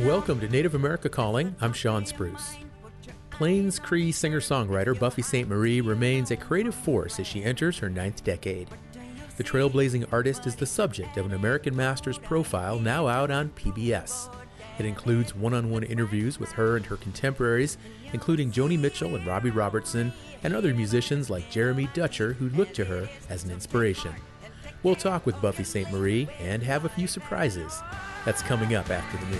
Welcome to Native America Calling. I'm Sean Spruce. Plains Cree singer songwriter Buffy Sainte-Marie remains a creative force as she enters her ninth decade. The trailblazing artist is the subject of an American Masters profile now out on PBS. It includes one on one interviews with her and her contemporaries, including Joni Mitchell and Robbie Robertson, and other musicians like Jeremy Dutcher who look to her as an inspiration. We'll talk with Buffy Sainte-Marie and have a few surprises. That's coming up after the news.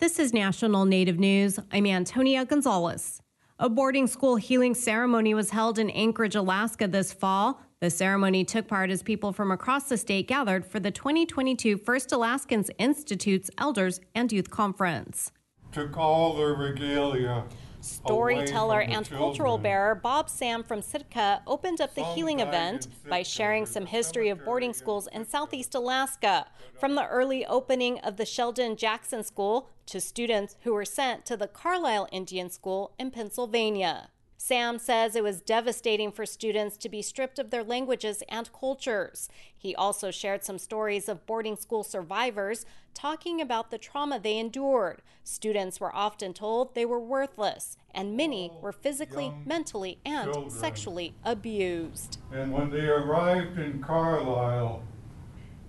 This is National Native News. I'm Antonia Gonzalez. A boarding school healing ceremony was held in Anchorage, Alaska this fall. The ceremony took part as people from across the state gathered for the 2022 First Alaskans Institute's Elders and Youth Conference. Took all their regalia Storyteller and cultural bearer Bob Sam from Sitka opened up the healing event by sharing some history of boarding schools in southeast Alaska, from the early opening of the Sheldon Jackson School to students who were sent to the Carlisle Indian School in Pennsylvania. Sam says it was devastating for students to be stripped of their languages and cultures. He also shared some stories of boarding school survivors talking about the trauma they endured. Students were often told they were worthless, and many oh, were physically, mentally, and children. sexually abused. And when they arrived in Carlisle,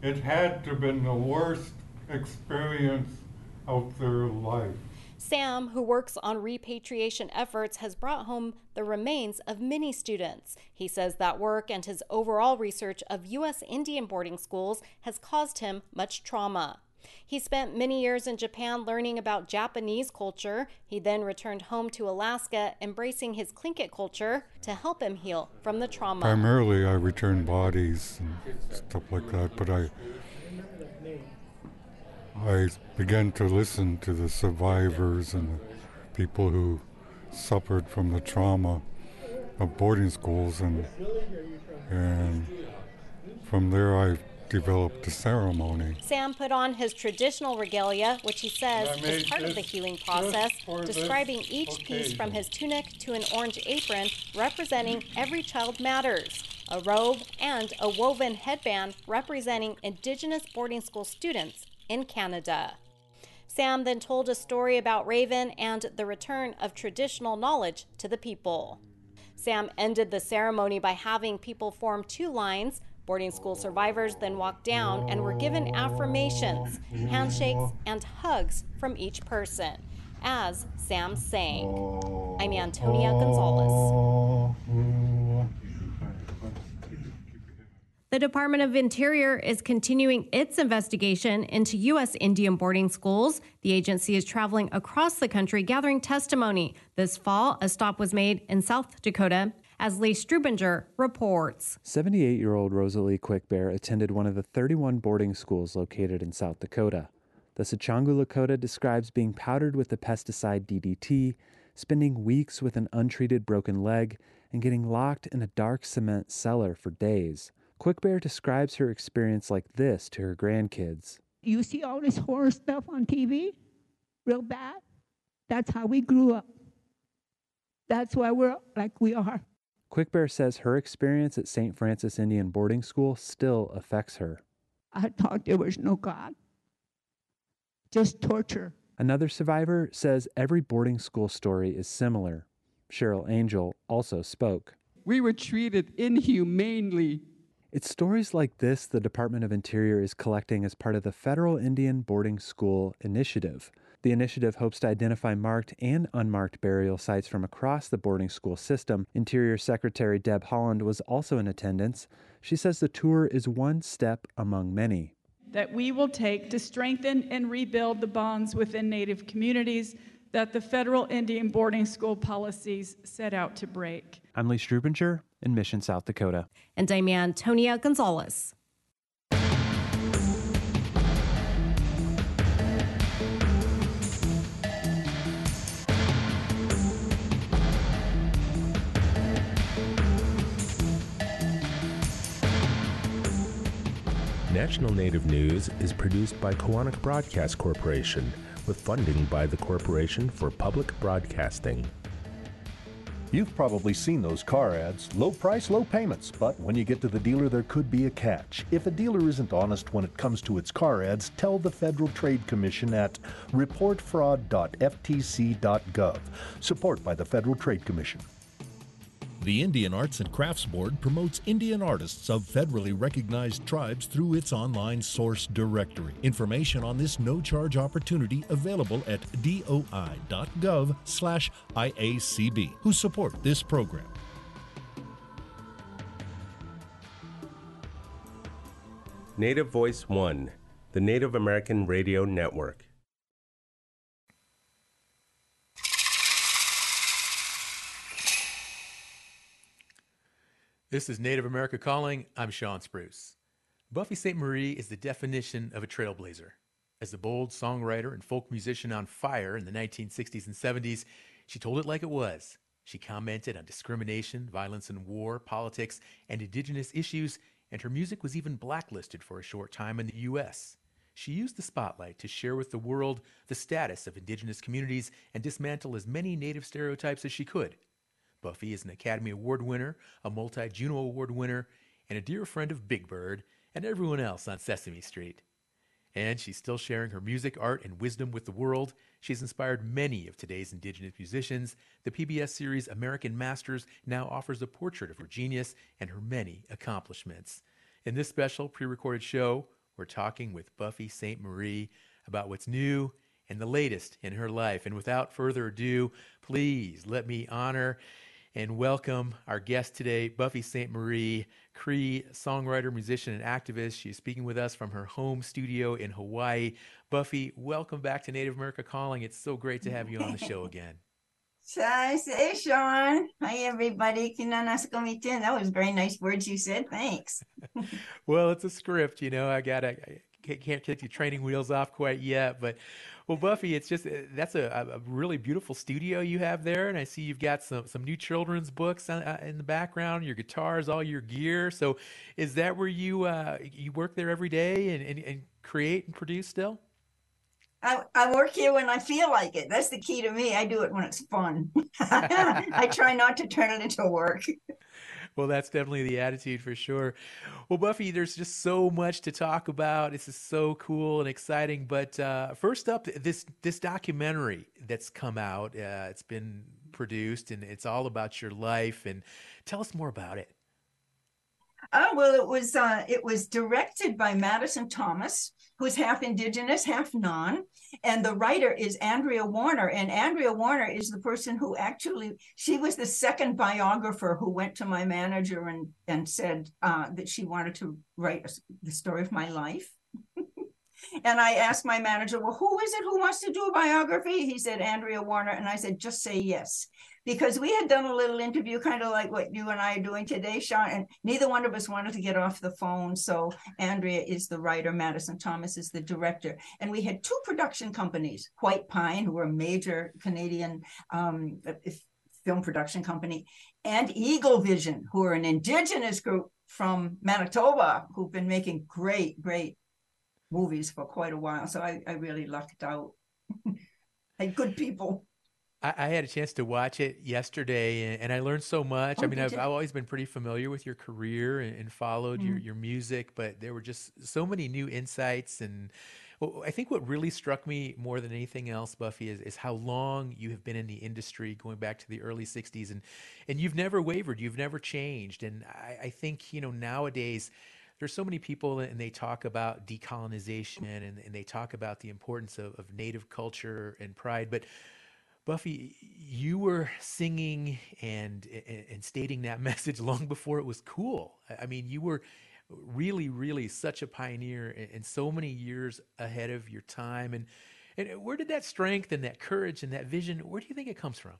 it had to have been the worst experience of their life. Sam, who works on repatriation efforts, has brought home the remains of many students. He says that work and his overall research of U.S. Indian boarding schools has caused him much trauma. He spent many years in Japan learning about Japanese culture. He then returned home to Alaska, embracing his Tlingit culture to help him heal from the trauma. Primarily, I return bodies and stuff like that, but I I began to listen to the survivors and the people who suffered from the trauma of boarding schools, and and from there I developed the ceremony. Sam put on his traditional regalia, which he says is part of the healing process, describing each occasion. piece from his tunic to an orange apron representing Every Child Matters, a robe, and a woven headband representing Indigenous boarding school students in Canada. Sam then told a story about Raven and the return of traditional knowledge to the people. Sam ended the ceremony by having people form two lines. Boarding school survivors then walked down and were given affirmations, handshakes, and hugs from each person as Sam sang. I'm Antonia Gonzalez. The Department of Interior is continuing its investigation into U.S. Indian boarding schools. The agency is traveling across the country gathering testimony. This fall, a stop was made in South Dakota. As Lee Strubinger reports. 78 year old Rosalie Quickbear attended one of the 31 boarding schools located in South Dakota. The Sicangu Lakota describes being powdered with the pesticide DDT, spending weeks with an untreated broken leg, and getting locked in a dark cement cellar for days. Quickbear describes her experience like this to her grandkids. You see all this horror stuff on TV? Real bad? That's how we grew up. That's why we're like we are. Quickbear says her experience at St. Francis Indian Boarding School still affects her. I thought there was no God, just torture. Another survivor says every boarding school story is similar. Cheryl Angel also spoke. We were treated inhumanely it's stories like this the Department of Interior is collecting as part of the Federal Indian Boarding School Initiative. The initiative hopes to identify marked and unmarked burial sites from across the boarding school system. Interior Secretary Deb Haaland was also in attendance. She says the tour is one step among many. That we will take to strengthen and rebuild the bonds within Native communities that the federal Indian boarding school policies set out to break. I'm Lee Strubinger in Mission, South Dakota. And I'm Antonia Gonzalez. National Native News is produced by Koahnic Broadcast Corporation with funding by the Corporation for Public Broadcasting. You've probably seen those car ads low price, low payments. But when you get to the dealer, there could be a catch. If a dealer isn't honest when it comes to its car ads, tell the Federal Trade Commission at reportfraud.ftc.gov. Support by the Federal Trade Commission. The Indian Arts and Crafts Board promotes Indian artists of federally recognized tribes through its online source directory. Information on this no-charge opportunity available at doi.gov/iacb, who support this program. Native Voice One, the Native American Radio Network. This is Native America Calling. I'm Sean Spruce. Buffy Sainte-Marie is the definition of a trailblazer. As a bold songwriter and folk musician on fire in the 1960s and 70s, she told it like it was. She commented on discrimination, violence and war, politics, and indigenous issues, and her music was even blacklisted for a short time in the U.S. She used the spotlight to share with the world the status of indigenous communities and dismantle as many native stereotypes as she could. Buffy is an Academy Award winner, a multi Juno Award winner, and a dear friend of Big Bird and everyone else on Sesame Street. And she's still sharing her music, art, and wisdom with the world. She's inspired many of today's Indigenous musicians. The PBS series American Masters now offers a portrait of her genius and her many accomplishments. In this special pre recorded show, we're talking with Buffy Sainte-Marie about what's new and the latest in her life. And without further ado, please let me honor and welcome our guest today, Buffy Sainte-Marie, Cree songwriter, musician, and activist. She's speaking with us from her home studio in Hawaii. Buffy, welcome back to Native America Calling. It's so great to have you on the show again. Hey, Shawn. Hi, everybody. That was very nice words you said. Thanks. well, it's a script, you know. I got to can't take your training wheels off quite yet, but well, Buffy, it's just uh, that's a, a, really beautiful studio you have there, and I see you've got some some new children's books uh, in the background, your guitars, all your gear. So, is that where you uh, you work there every day and, and, and create and produce still? I, I work here when I feel like it. That's the key to me. I do it when it's fun. I try not to turn it into work. Well, that's definitely the attitude for sure. Well, Buffy, there's just so much to talk about. This is so cool and exciting. But uh, first up, this this documentary that's come out. Uh, it's been produced, and it's all about your life. And tell us more about it. Oh well, it was uh, it was directed by Madison Thomas, who's half Indigenous, half non, and the writer is Andrea Warner. And Andrea Warner is the person who actually she was the second biographer who went to my manager and and said uh, that she wanted to write the story of my life. and I asked my manager, well, who is it who wants to do a biography? He said Andrea Warner, and I said just say yes because we had done a little interview, kind of like what you and I are doing today, Sean, and neither one of us wanted to get off the phone. So Andrea is the writer, Madison Thomas is the director. And we had two production companies, White Pine, who are a major Canadian um, film production company, and Eagle Vision, who are an indigenous group from Manitoba, who've been making great, great movies for quite a while. So I, I really lucked out. good people. I, I, had a chance to watch it yesterday, and, and I learned so much. Oh, I mean, I've, I've, always been pretty familiar with your career and, and followed mm. your, your music, but there were just so many new insights. And well, I think what really struck me more than anything else, Buffy, is, is how long you have been in the industry, going back to the early '60s, and and you've never wavered, you've never changed. And I, I think you know nowadays there's so many people and they talk about decolonization and, and they talk about the importance of, of native culture and pride but Buffy, you were singing and and stating that message long before it was cool. I mean, you were really, really such a pioneer and so many years ahead of your time. And and where did that strength and that courage and that vision? Where do you think it comes from?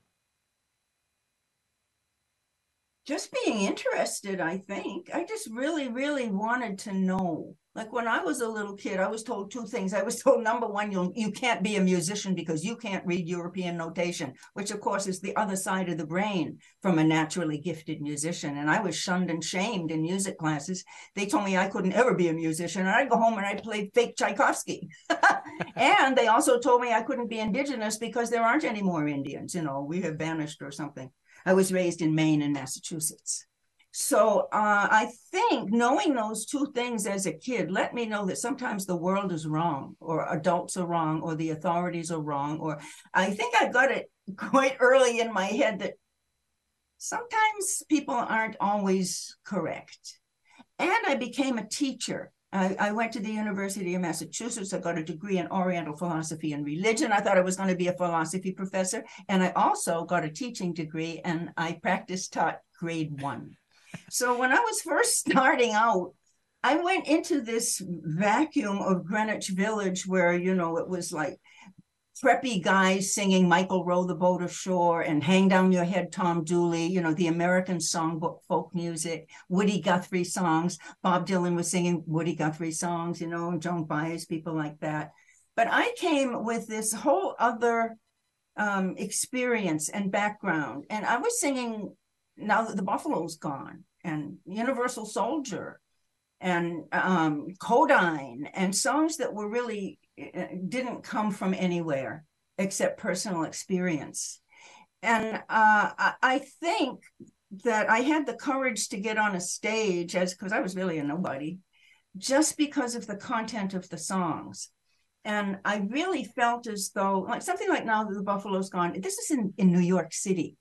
Just being interested, I think. I just really, really wanted to know Like when I was a little kid, I was told two things. I was told number one, you you can't be a musician because you can't read European notation, which of course is the other side of the brain from a naturally gifted musician. And I was shunned and shamed in music classes. They told me I couldn't ever be a musician. And I'd go home and I'd play fake Tchaikovsky. and they also told me I couldn't be indigenous because there aren't any more Indians. You know, we have vanished or something. I was raised in Maine and Massachusetts. So uh, I think knowing those two things as a kid let me know that sometimes the world is wrong, or adults are wrong, or the authorities are wrong. Or I think I got it quite early in my head that sometimes people aren't always correct. And I became a teacher. I, I, went to the University of Massachusetts. I got a degree in Oriental philosophy and religion. I thought I was going to be a philosophy professor. And I also got a teaching degree and I practiced taught grade one so when I was first starting out, I went into this vacuum of Greenwich Village where, you know, it was like preppy guys singing Michael Row the Boat Ashore and Hang Down Your Head, Tom Dooley, you know, the American songbook folk music, Woody Guthrie songs. Bob Dylan was singing Woody Guthrie songs, you know, Joan Baez, people like that. But I came with this whole other um, experience and background. And I was singing now that the buffalo's gone and universal soldier and um, Cod'ine and songs that were really uh, didn't come from anywhere except personal experience. And uh, I think that i had the courage to get on a stage as because i was really a nobody just because of the content of the songs. And i really felt as though like something like now that the buffalo's gone this is in, in new york city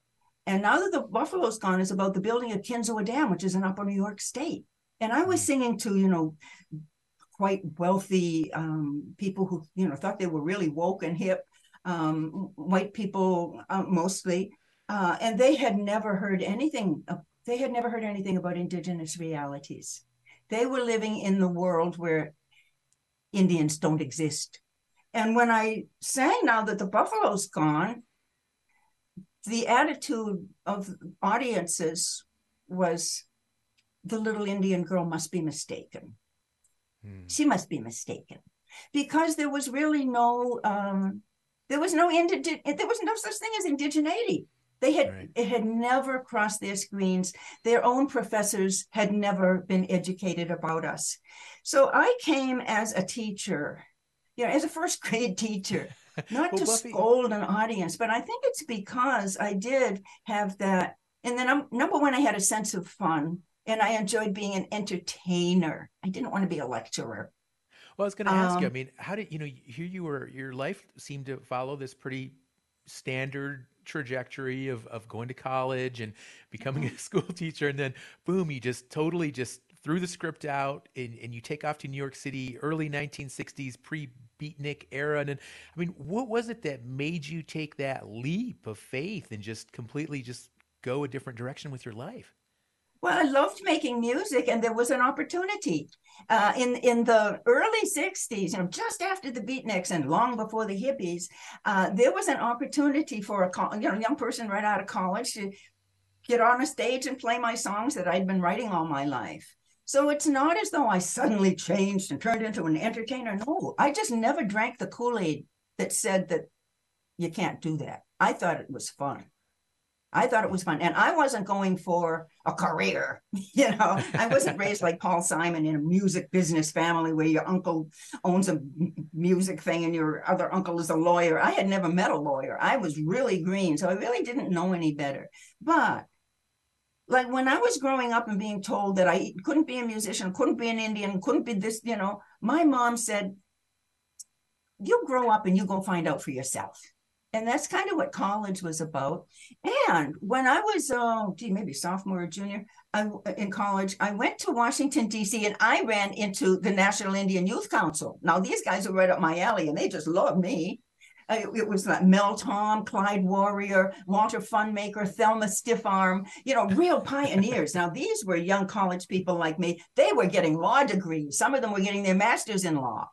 and now that the Buffalo's gone, is about the building of Kinzua Dam, which is in Upper New York State. And I was mm. singing to, you know, quite wealthy um, people who, you know, thought they were really woke and hip, um, white people uh, mostly. Uh, and they had never heard anything. Uh, they had never heard anything about indigenous realities. They were living in the world where Indians don't exist. And when I sang now that the buffalo's gone, the attitude of audiences was the little Indian girl must be mistaken. Hmm. She must be mistaken because there was really no um, there was no indig- there was no such thing as indigeneity. They had right. it had never crossed their screens. Their own professors had never been educated about us. So I came as a teacher, you know, as a first grade teacher not well, to Buffy... scold an audience, but I think it's because I did have that. And then I'm, number one, I had a sense of fun and I enjoyed being an entertainer. I didn't want to be a lecturer. Well, I was going to ask um, you. I mean, how did you know? Here you were. Your life seemed to follow this pretty standard trajectory of of going to college and becoming mm-hmm. a school teacher, and then boom, you just totally just threw the script out and, and you take off to New York City, early 1960s, pre beatnik era. And, and I mean, what was it that made you take that leap of faith and just completely just go a different direction with your life? Well, I loved making music, and there was an opportunity uh, in in the early '60s, you know, just after the Beatniks and long before the hippies. Uh, there was an opportunity for a you know young person right out of college to get on a stage and play my songs that I'd been writing all my life. So it's not as though I suddenly changed and turned into an entertainer. No, I just never drank the Kool Aid that said that you can't do that. I thought it was fun. I thought it was fun. And I wasn't going for a career. You know, I wasn't raised like Paul Simon in a music business family where your uncle owns a music thing and your other uncle is a lawyer. I had never met a lawyer. I was really green. So I really didn't know any better. But like when I was growing up and being told that I couldn't be a musician, couldn't be an Indian, couldn't be this, you know, my mom said, you grow up and you go find out for yourself. And that's kind of what college was about. And when I was, oh, gee, maybe sophomore or junior I, in college, I went to Washington, D.C., and I ran into the National Indian Youth Council. Now, these guys are right up my alley, and they just love me. Uh, it was like Mel Tom, Clyde Warrior, Walter Funmaker, Thelma Stiffarm, you know, real pioneers. now, these were young college people like me. They were getting law degrees. Some of them were getting their master's in law.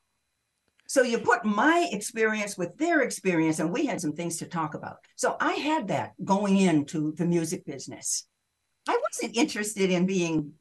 So you put my experience with their experience, and we had some things to talk about. So I had that going into the music business. I wasn't interested in being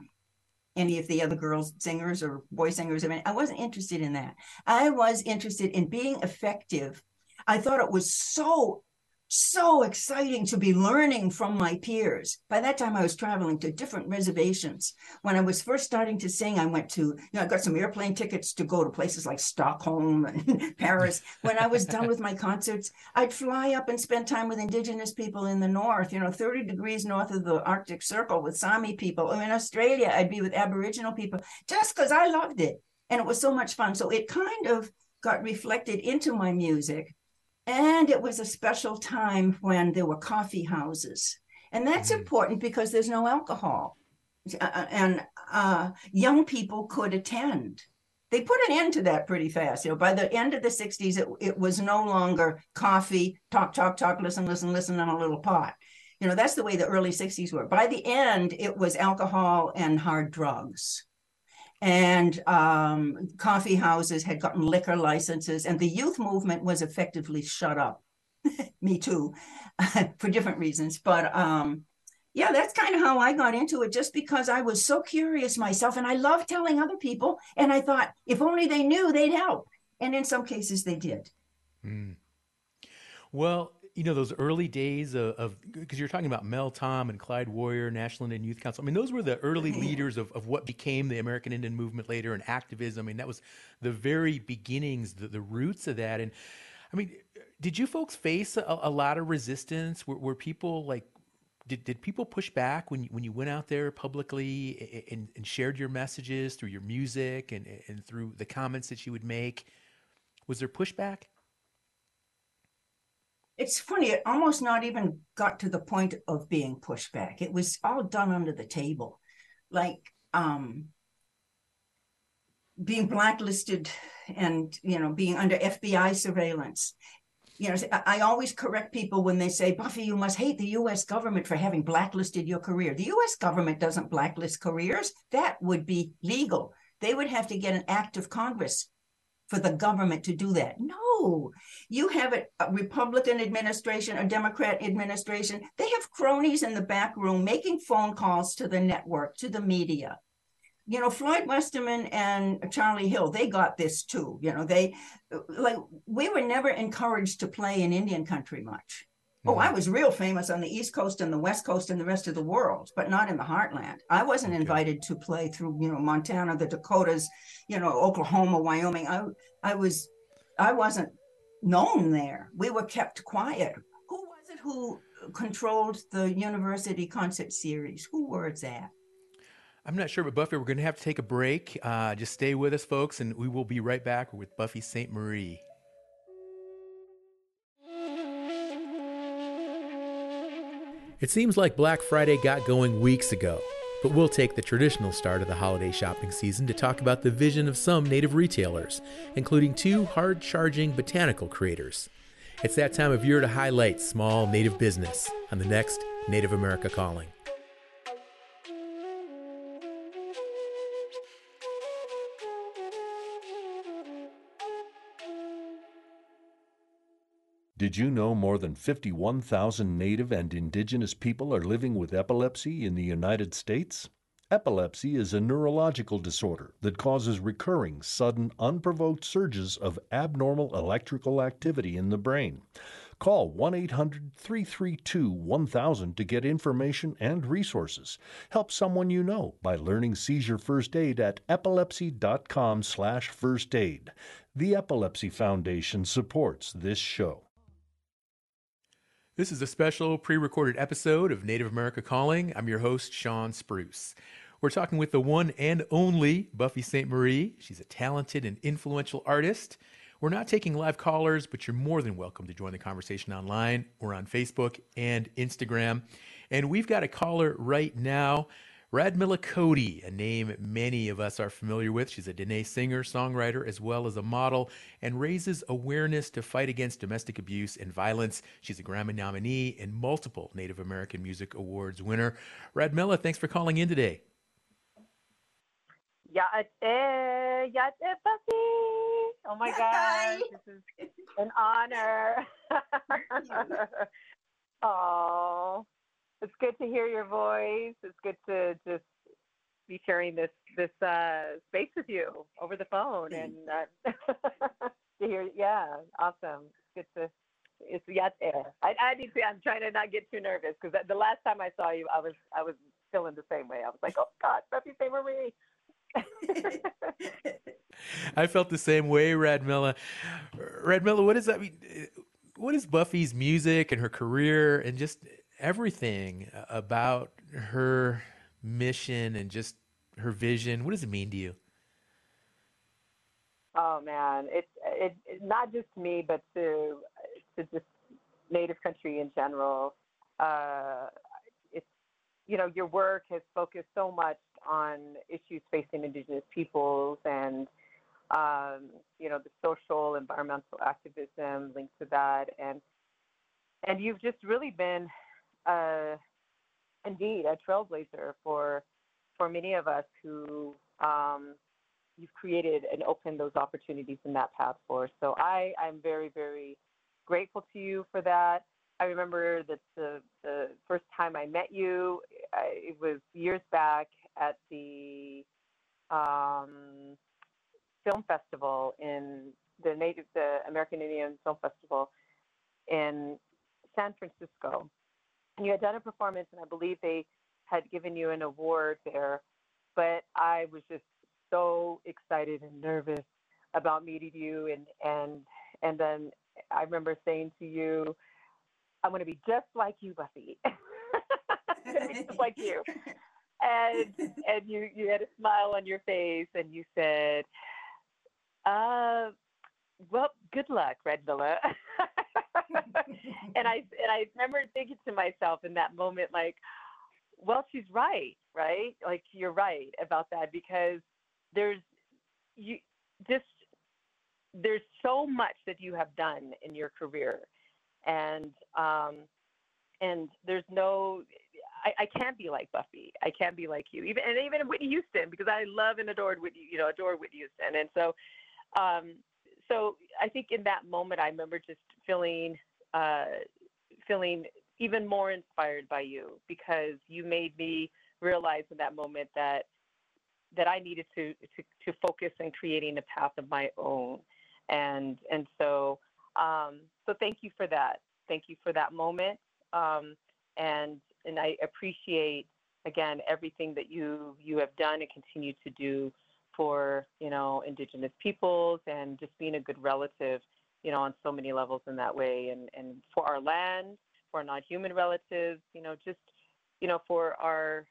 any of the other girls singers or boy singers. I mean, I wasn't interested in that. I was interested in being effective. I thought it was so so exciting to be learning from my peers. By that time, I was traveling to different reservations. When I was first starting to sing, I went to, you know, I got some airplane tickets to go to places like Stockholm and Paris. When I was done with my concerts, I'd fly up and spend time with Indigenous people in the north, you know, 30 degrees north of the Arctic Circle with Sami people. Or in Australia, I'd be with Aboriginal people just because I loved it. And it was so much fun. So it kind of got reflected into my music and it was a special time when there were coffee houses. And that's mm-hmm. important because there's no alcohol. Uh, uh, and uh, young people could attend. They put an end to that pretty fast. You know, by the end of the 60s, it, it was no longer coffee, talk, talk, talk, listen, listen, listen on a little pot. You know, that's the way the early 60s were. By the end, it was alcohol and hard drugs and um, coffee houses had gotten liquor licenses, and the youth movement was effectively shut up. Me too, for different reasons. But um, yeah, that's kind of how I got into it, just because I was so curious myself, and I love telling other people. And I thought, if only they knew, they'd help. And in some cases, they did. Mm. Well, you know those early days of because you're talking about Mel Tom and Clyde Warrior, National Indian Youth Council. I mean, those were the early leaders of, of what became the American Indian movement later and activism. I mean, that was the very beginnings, the, the roots of that. And I mean, did you folks face a, a lot of resistance? Were, were, people like, did, did people push back when you, when you went out there publicly and, and shared your messages through your music and, and through the comments that you would make? Was there pushback? It's funny, it almost not even got to the point of being pushed back. It was all done under the table. Like um being blacklisted and you know being under FBI surveillance. You know, I always correct people when they say, Buffy, you must hate the US government for having blacklisted your career. The US government doesn't blacklist careers. That would be legal. They would have to get an act of Congress for the government to do that. No, you have a, Republican administration, a Democrat administration. They have cronies in the back room making phone calls to the network, to the media. You know, Floyd Westerman and Charlie Hill, they got this too. You know, they like we were never encouraged to play in Indian country much. Oh, I mm-hmm. was real famous on the East Coast and the West Coast and the rest of the world, but not in the heartland. I wasn't okay. invited to play through, you know, Montana, the Dakotas, you know, Oklahoma, Wyoming. I I was I wasn't known there. We were kept quiet. Who was it who controlled the university concert series? Who was that? I'm not sure, but Buffy, we're going to have to take a break. Uh, just stay with us, folks, and we will be right back with Buffy Sainte-Marie. It seems like Black Friday got going weeks ago, but we'll take the traditional start of the holiday shopping season to talk about the vision of some native retailers, including two hard charging botanical creators. It's that time of year to highlight small native business on the next Native America Calling. Did you know more than 51,000 native and indigenous people are living with epilepsy in the United States? Epilepsy is a neurological disorder that causes recurring, sudden, unprovoked surges of abnormal electrical activity in the brain. Call 1 800 332 1000 to get information and resources. Help someone you know by learning seizure first aid at epilepsy.com/slash first aid. The Epilepsy Foundation supports this show. This is a special pre recorded episode of Native America Calling. I'm your host, Sean Spruce. We're talking with the one and only Buffy Sainte-Marie. She's a talented and influential artist. We're not taking live callers, but you're more than welcome to join the conversation online. We're on Facebook and Instagram. And we've got a caller right now. Radmilla Cody, a name many of us are familiar with. She's a Dene singer, songwriter, as well as a model, and raises awareness to fight against domestic abuse and violence. She's a Grammy nominee and multiple Native American Music Awards winner. Radmilla, thanks for calling in today. Ya eh, te eh, puppy. Oh my gosh, this is an honor. Oh, it's good to hear your voice. It's good to just be sharing this this uh, space with you over the phone and uh, to hear. Yeah, awesome. Good to. It's yeah. I, I need to. I'm trying to not get too nervous because the last time I saw you, I was I was feeling the same way. I was like, oh God, Buffy Sainte-Marie. I felt the same way, Radmilla. Radmilla, what does that mean? What is Buffy's music and her career and just everything about her mission and just her vision? What does it mean to you? Oh man, it's it, it not just me, but to to just Native country in general. Uh, it's you know your work has focused so much on issues facing Indigenous peoples and um, you know the social environmental activism linked to that, and and you've just really been uh, indeed a trailblazer for for many of us who um, you've created and opened those opportunities in that path for. So I I'm very very grateful to you for that. I remember that the the first time I met you, I, it was years back at the um, film festival in the native the American Indian Film Festival in San Francisco. And you had done a performance, and I believe they had given you an award there. But I was just so excited and nervous about meeting you, and and and then I remember saying to you, "I'm going to be just like you, Buffy." just like you. And and you you had a smile on your face, and you said, "Uh, well, good luck, Radmilla." and I and I remember thinking to myself in that moment, like, well, she's right, right? Like you're right about that because there's you just there's so much that you have done in your career, and um, and there's no I, I can't be like Buffy. I can't be like you. Even and even Whitney Houston because I love and adored Whitney, you know, adore Whitney Houston. And so um so I think in that moment I remember just feeling uh feeling even more inspired by you because you made me realize in that moment that that I needed to to, to focus on creating a path of my own. And and so um so thank you for that. Thank you for that moment. Um, and and I appreciate again everything that you you have done and continue to do for you know indigenous peoples and just being a good relative you know on so many levels in that way and and for our land for our non-human relatives you know just you know for our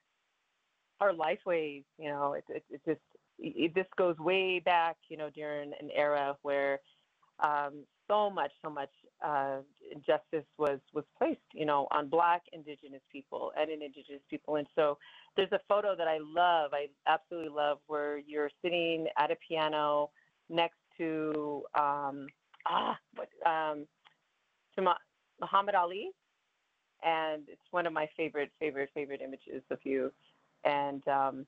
our lifeways you know it, it, it just it, this goes way back you know during an era where um, so much, so much uh, injustice was was placed, you know, on Black Indigenous people and in Indigenous people. And so, there's a photo that I love, I absolutely love, where you're sitting at a piano next to um, ah, what, um, to Muhammad Ali, and it's one of my favorite, favorite, favorite images of you. And um,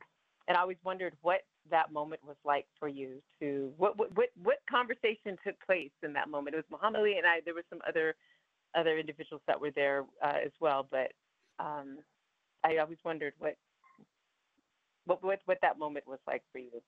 and I always wondered what that moment was like for you to what what what, what conversation took place in that moment? It was muhammad ali and i there were some other other individuals that were there uh, as well. But um, i always wondered what what what what that moment was like for you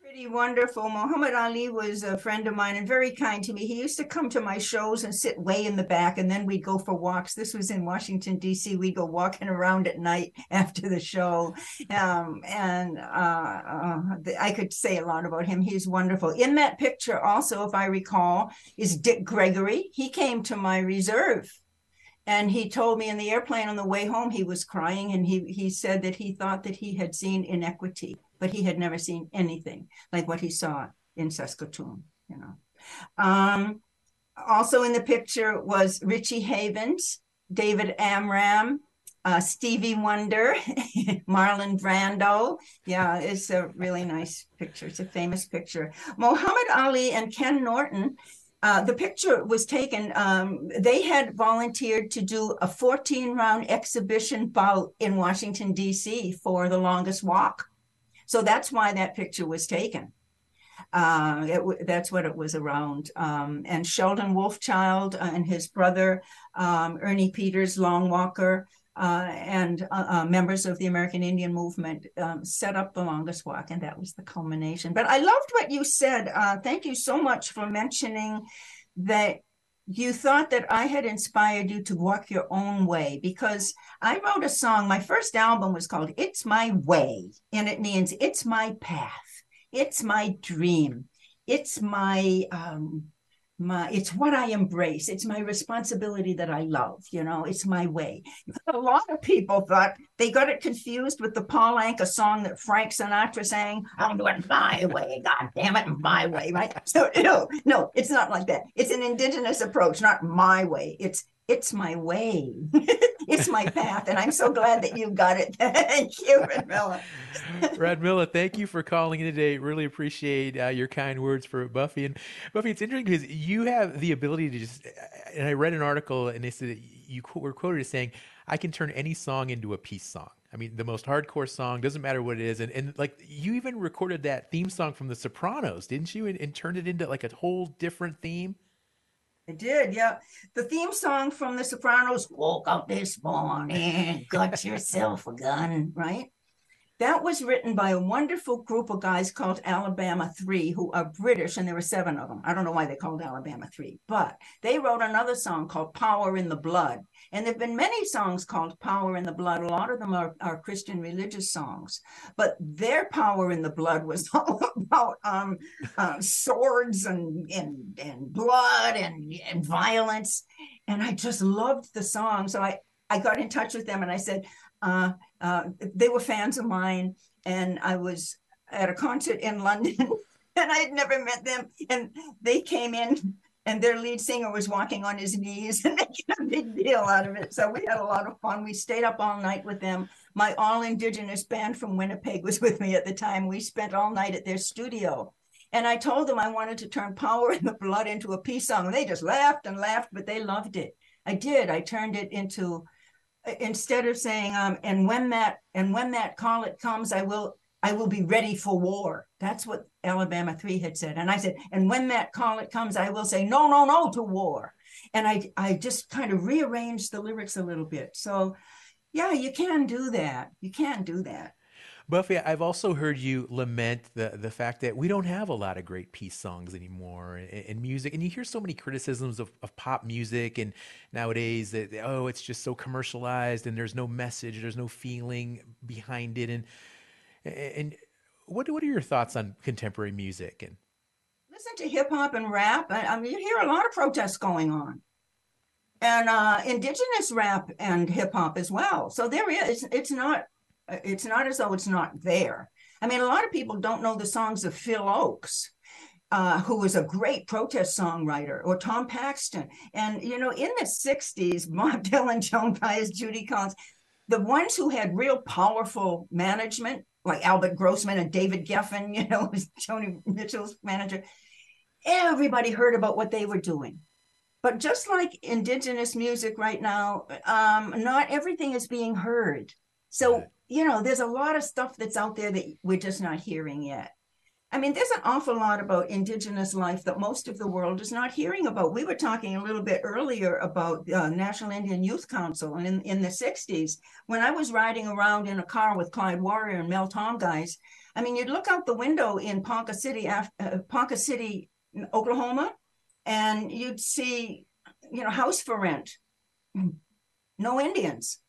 Pretty wonderful. Muhammad Ali was a friend of mine and very kind to me. He used to come to my shows and sit way in the back, and then we'd go for walks. This was in Washington, D.C. We'd go walking around at night after the show. Um, and uh, uh, I could say a lot about him. He's wonderful. In that picture, also, if I recall, is Dick Gregory. He came to my reserve and he told me in the airplane on the way home he was crying and he he said that he thought that he had seen inequity but he had never seen anything like what he saw in saskatoon you know um, also in the picture was richie havens david amram uh, Stevie Wonder, Marlon Brando. Yeah, it's a really nice picture. It's a famous picture. Muhammad Ali and Ken Norton uh, the picture was taken. Um, they had volunteered to do a 14 round exhibition bout in Washington, D.C. for the longest walk. So that's why that picture was taken. Uh, it, that's what it was around. Um, and Sheldon Wolfchild and his brother, um, Ernie Peters, Long Walker, uh, and uh, uh, members of the American Indian movement um, set up the longest walk, and that was the culmination. But I loved what you said. Uh, thank you so much for mentioning that you thought that I had inspired you to walk your own way because I wrote a song. My first album was called It's My Way, and it means it's my path, it's my dream, it's my um, my it's what i embrace. It's my responsibility that i love you know it's my way. A lot of people thought they got it confused with the paul anka song that frank sinatra sang i'm doing my way god damn it my way right? So no no it's not like that. It's an indigenous approach not my way. It's it's my way. it's my path. And I'm so glad that you got it. thank you, Radmilla. Radmilla, thank you for calling in today. Really appreciate uh, your kind words for Buffy. And Buffy, it's interesting because you have the ability to just, and I read an article and they said you were quoted as saying, I can turn any song into a peace song. I mean, the most hardcore song doesn't matter what it is, and and like you even recorded that theme song from The Sopranos, didn't you? And, and turned it into like a whole different theme. I did, yeah. The theme song from The Sopranos, Woke Up This Morning, Got Yourself a Gun, right? That was written by a wonderful group of guys called Alabama Three, who are British, and there were seven of them. I don't know why they called Alabama Three, but they wrote another song called Power in the Blood. And there have been many songs called Power in the Blood. A lot of them are, are Christian religious songs, but their Power in the Blood was all about um, uh, swords and, and, and blood and, and violence. And I just loved the song. So I, I got in touch with them and I said, uh, uh, they were fans of mine, and I was at a concert in London, and I had never met them. And they came in, and their lead singer was walking on his knees, and making a big deal out of it. So we had a lot of fun. We stayed up all night with them. My all indigenous band from Winnipeg was with me at the time. We spent all night at their studio. And I told them I wanted to turn Power in the Blood into a peace song. And they just laughed and laughed, but they loved it. I did. I turned it into instead of saying um, and when that and when that call it comes i will i will be ready for war. That's what alabama 3 had said. And i said and when that call it comes i will say no no no to war. And i i just kind of rearranged the lyrics a little bit. So yeah you can do that. You can do that. Buffy, I've also heard you lament the the fact that we don't have a lot of great peace songs anymore in, music, and you hear so many criticisms of, of pop music and nowadays that oh, it's just so commercialized and there's no message, there's no feeling behind it, and and what what are your thoughts on contemporary music and listen to hip hop and rap? I mean, you hear a lot of protests going on and uh, indigenous rap and hip hop as well. So there is, it's not it's not as though it's not there. I mean, a lot of people don't know the songs of Phil Ochs. uh, who was a great protest songwriter, or Tom Paxton. And, you know, in the 60s, Bob Dylan, Joan Baez, Judy Collins, the ones who had real powerful management, like Albert Grossman and David Geffen, you know, Joni Mitchell's manager, everybody heard about what they were doing. But just like indigenous music right now, um, not everything is being heard. So you know, there's a lot of stuff that's out there that we're just not hearing yet. I mean, there's an awful lot about Indigenous life that most of the world is not hearing about. We were talking a little bit earlier about uh, National Indian Youth Council, and in, in the 60s, when I was riding around in a car with Clyde Warrior and Mel Tom guys, I mean, you'd look out the window in Ponca City, uh, Ponca City, Oklahoma, and you'd see, you know, house for rent, no Indians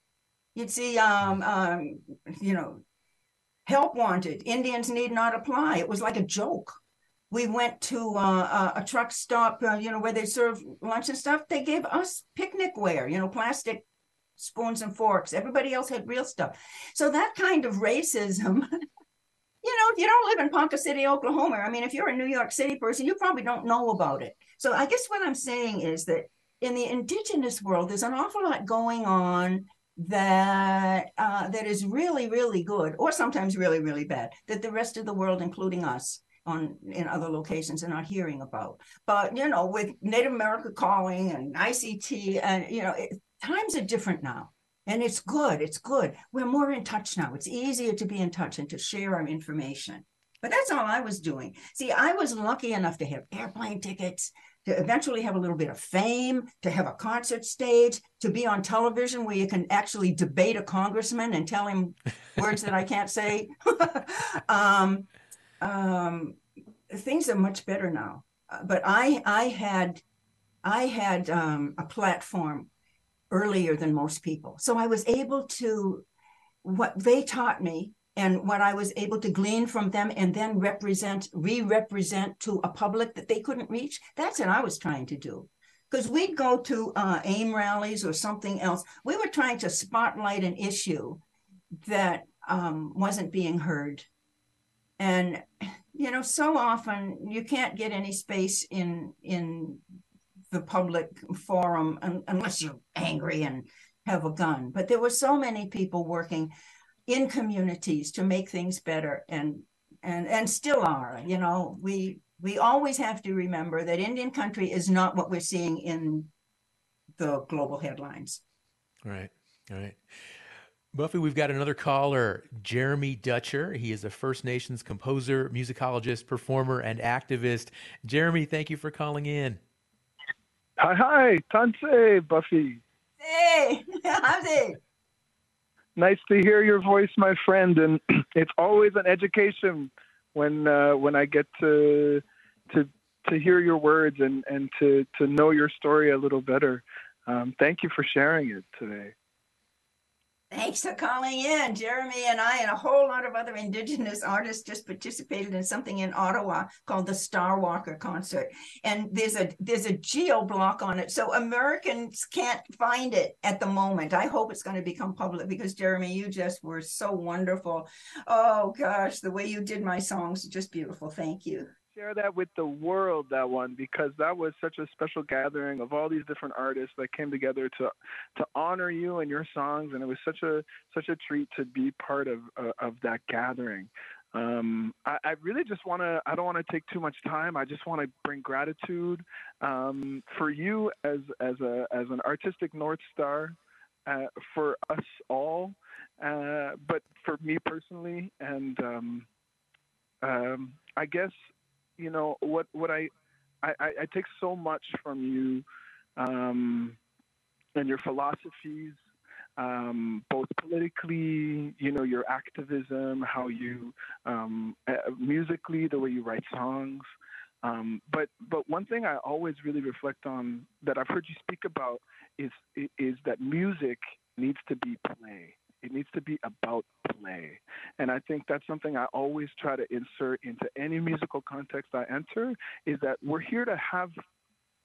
You'd see, um, um, you know, help wanted. Indians need not apply. It was like a joke. We went to uh, a truck stop, uh, you know, where they serve lunch and stuff. They gave us picnic ware, you know, plastic spoons and forks. Everybody else had real stuff. So that kind of racism. you know, you don't live in Ponca City, Oklahoma, I mean, if you're a New York City person, you probably don't know about it. So I guess what I'm saying is that in the indigenous world, there's an awful lot going on that uh, that is really really good or sometimes really really bad that the rest of the world including us on in other locations are not hearing about. But you know with native america calling and ict and you know it, times are different now. And it's good it's good. We're more in touch now. It's easier to be in touch and to share our information. But that's all i was doing. See i was lucky enough to have airplane tickets to eventually have a little bit of fame, to have a concert stage, to be on television where you can actually debate a congressman and tell him words that I can't say. um, um, things are much better now. Uh, but I, I had, I had um, a platform earlier than most people, so I was able to. What they taught me and what I was able to glean from them and then represent, re represent to a public that they couldn't reach, that's what I was trying to do. Because we'd go to uh, AIM rallies or something else. We were trying to spotlight an issue that um, wasn't being heard. And, you know, so often you can't get any space in, in the public forum unless you're angry and have a gun. But there were so many people working in communities to make things better and and and still are you know we we always have to remember that indian country is not what we're seeing in the global headlines. Right right. Buffy we've got another caller jeremy dutcher. He is a first nations composer musicologist performer and activist. Jeremy thank you for calling in. Hi hi. Tanse buffy. Hey how's it nice to hear your voice, my friend. And it's always an education when uh, when I get to to to hear your words and and to to know your story a little better. Um, thank you for sharing it today. Thanks for calling in. Jeremy and I and a whole lot of other Indigenous artists just participated in something in Ottawa called the Star Walker concert. And there's a there's a geo block on it. So Americans can't find it at the moment. I hope it's going to become public because Jeremy, you just were so wonderful. Oh gosh, the way you did my songs, just beautiful. Thank you share that with the world that one because that was such a special gathering of all these different artists that came together to to honor you and your songs and it was such a such a treat to be part of uh, of that gathering. Um, I, I, really just want to i don't want to take too much time. I just want to bring gratitude um, for you as as a as an artistic north star uh, for us all uh, but for me personally and um, um I guess you know what what I I, I take so much from you um, and your philosophies, um, both politically, you know, your activism, how you um, uh, musically, the way you write songs. Um, but but one thing I always really reflect on that I've heard you speak about is is that music needs to be play. It needs to be about play. And I think that's something I always try to insert into any musical context I enter is that we're here to have